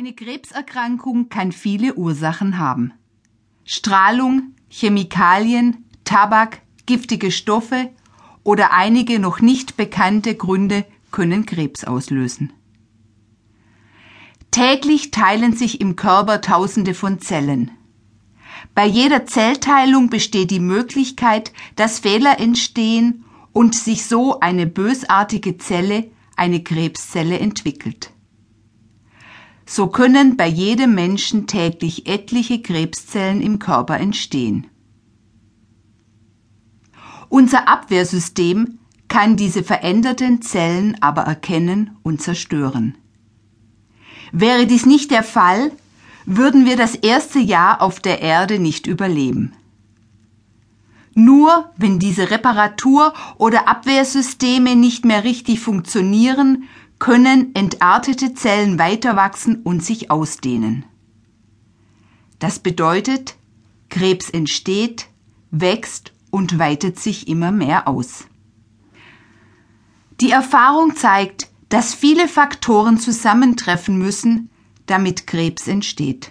Eine Krebserkrankung kann viele Ursachen haben. Strahlung, Chemikalien, Tabak, giftige Stoffe oder einige noch nicht bekannte Gründe können Krebs auslösen. Täglich teilen sich im Körper Tausende von Zellen. Bei jeder Zellteilung besteht die Möglichkeit, dass Fehler entstehen und sich so eine bösartige Zelle, eine Krebszelle entwickelt. So können bei jedem Menschen täglich etliche Krebszellen im Körper entstehen. Unser Abwehrsystem kann diese veränderten Zellen aber erkennen und zerstören. Wäre dies nicht der Fall, würden wir das erste Jahr auf der Erde nicht überleben. Nur wenn diese Reparatur- oder Abwehrsysteme nicht mehr richtig funktionieren, können entartete Zellen weiter wachsen und sich ausdehnen. Das bedeutet, Krebs entsteht, wächst und weitet sich immer mehr aus. Die Erfahrung zeigt, dass viele Faktoren zusammentreffen müssen, damit Krebs entsteht.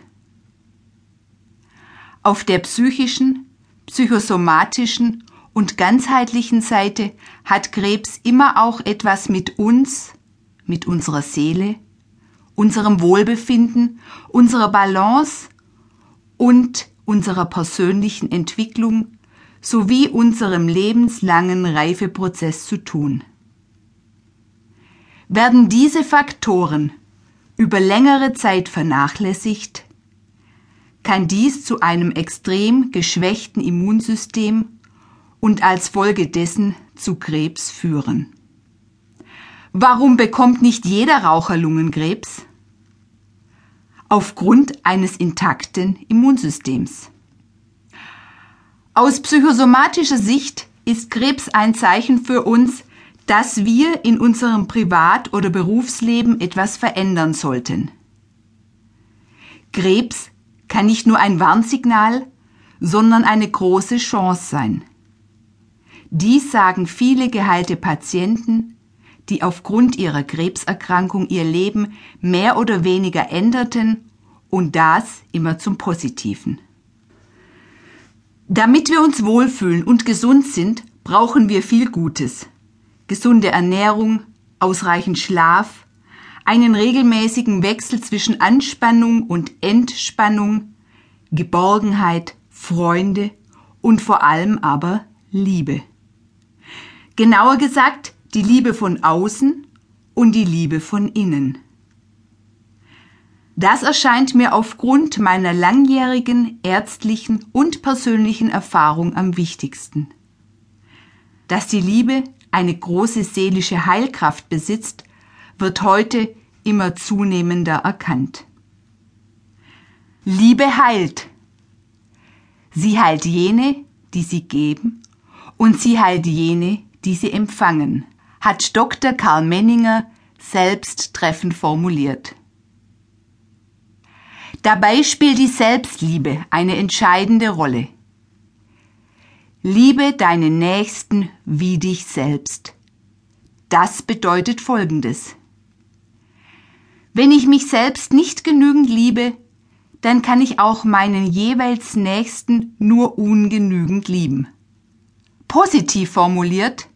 Auf der psychischen, psychosomatischen und ganzheitlichen Seite hat Krebs immer auch etwas mit uns, mit unserer Seele, unserem Wohlbefinden, unserer Balance und unserer persönlichen Entwicklung sowie unserem lebenslangen Reifeprozess zu tun. Werden diese Faktoren über längere Zeit vernachlässigt, kann dies zu einem extrem geschwächten Immunsystem und als Folge dessen zu Krebs führen. Warum bekommt nicht jeder Raucher Lungenkrebs? Aufgrund eines intakten Immunsystems. Aus psychosomatischer Sicht ist Krebs ein Zeichen für uns, dass wir in unserem Privat- oder Berufsleben etwas verändern sollten. Krebs kann nicht nur ein Warnsignal, sondern eine große Chance sein. Dies sagen viele geheilte Patienten, die aufgrund ihrer Krebserkrankung ihr Leben mehr oder weniger änderten und das immer zum Positiven. Damit wir uns wohlfühlen und gesund sind, brauchen wir viel Gutes. Gesunde Ernährung, ausreichend Schlaf, einen regelmäßigen Wechsel zwischen Anspannung und Entspannung, Geborgenheit, Freunde und vor allem aber Liebe. Genauer gesagt, die Liebe von außen und die Liebe von innen. Das erscheint mir aufgrund meiner langjährigen ärztlichen und persönlichen Erfahrung am wichtigsten. Dass die Liebe eine große seelische Heilkraft besitzt, wird heute immer zunehmender erkannt. Liebe heilt. Sie heilt jene, die sie geben, und sie heilt jene, die sie empfangen hat Dr. Karl Menninger selbst treffend formuliert. Dabei spielt die Selbstliebe eine entscheidende Rolle. Liebe deinen Nächsten wie dich selbst. Das bedeutet Folgendes. Wenn ich mich selbst nicht genügend liebe, dann kann ich auch meinen jeweils Nächsten nur ungenügend lieben. Positiv formuliert,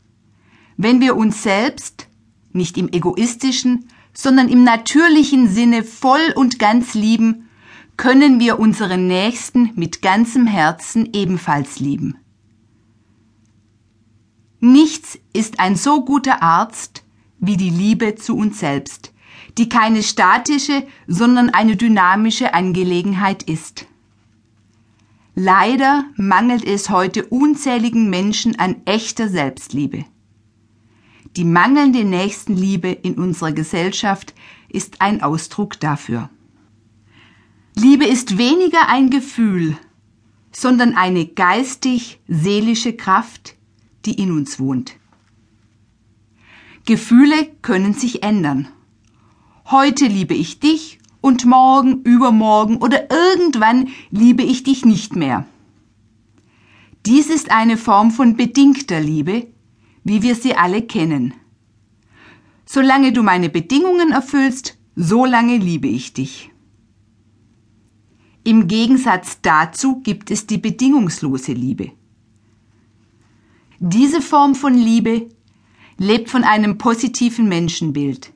wenn wir uns selbst, nicht im egoistischen, sondern im natürlichen Sinne voll und ganz lieben, können wir unseren Nächsten mit ganzem Herzen ebenfalls lieben. Nichts ist ein so guter Arzt wie die Liebe zu uns selbst, die keine statische, sondern eine dynamische Angelegenheit ist. Leider mangelt es heute unzähligen Menschen an echter Selbstliebe. Die mangelnde Nächstenliebe in unserer Gesellschaft ist ein Ausdruck dafür. Liebe ist weniger ein Gefühl, sondern eine geistig-seelische Kraft, die in uns wohnt. Gefühle können sich ändern. Heute liebe ich dich und morgen, übermorgen oder irgendwann liebe ich dich nicht mehr. Dies ist eine Form von bedingter Liebe, wie wir sie alle kennen. Solange du meine Bedingungen erfüllst, solange liebe ich dich. Im Gegensatz dazu gibt es die bedingungslose Liebe. Diese Form von Liebe lebt von einem positiven Menschenbild,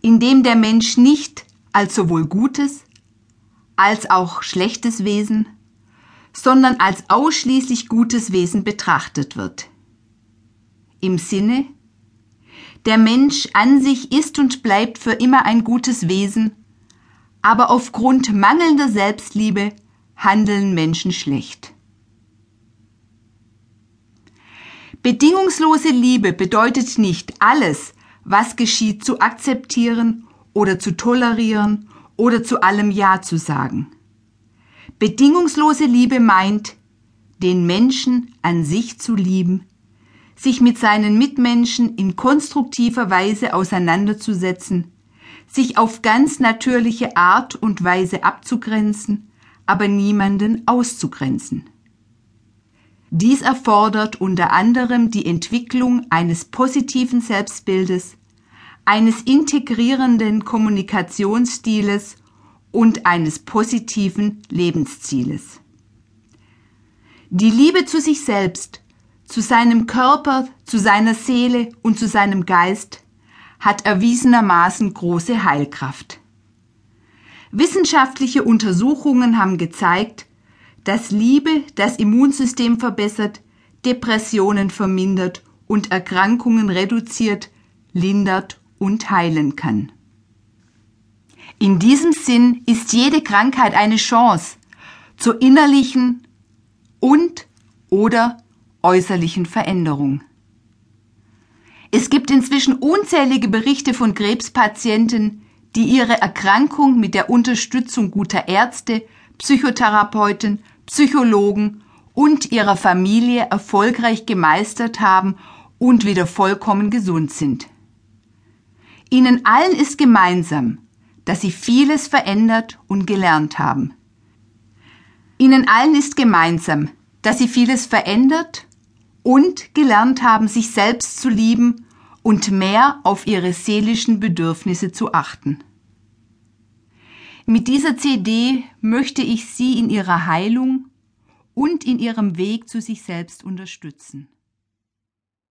in dem der Mensch nicht als sowohl gutes als auch schlechtes Wesen, sondern als ausschließlich gutes Wesen betrachtet wird. Im Sinne, der Mensch an sich ist und bleibt für immer ein gutes Wesen, aber aufgrund mangelnder Selbstliebe handeln Menschen schlecht. Bedingungslose Liebe bedeutet nicht alles, was geschieht, zu akzeptieren oder zu tolerieren oder zu allem Ja zu sagen. Bedingungslose Liebe meint, den Menschen an sich zu lieben, sich mit seinen Mitmenschen in konstruktiver Weise auseinanderzusetzen, sich auf ganz natürliche Art und Weise abzugrenzen, aber niemanden auszugrenzen. Dies erfordert unter anderem die Entwicklung eines positiven Selbstbildes, eines integrierenden Kommunikationsstiles und eines positiven Lebenszieles. Die Liebe zu sich selbst, zu seinem Körper, zu seiner Seele und zu seinem Geist hat erwiesenermaßen große Heilkraft. Wissenschaftliche Untersuchungen haben gezeigt, dass Liebe das Immunsystem verbessert, Depressionen vermindert und Erkrankungen reduziert, lindert und heilen kann. In diesem Sinn ist jede Krankheit eine Chance zur innerlichen und oder äußerlichen Veränderung. Es gibt inzwischen unzählige Berichte von Krebspatienten, die ihre Erkrankung mit der Unterstützung guter Ärzte, Psychotherapeuten, Psychologen und ihrer Familie erfolgreich gemeistert haben und wieder vollkommen gesund sind. Ihnen allen ist gemeinsam, dass sie vieles verändert und gelernt haben. Ihnen allen ist gemeinsam, dass sie vieles verändert und gelernt haben, sich selbst zu lieben und mehr auf ihre seelischen Bedürfnisse zu achten. Mit dieser CD möchte ich Sie in Ihrer Heilung und in Ihrem Weg zu sich selbst unterstützen.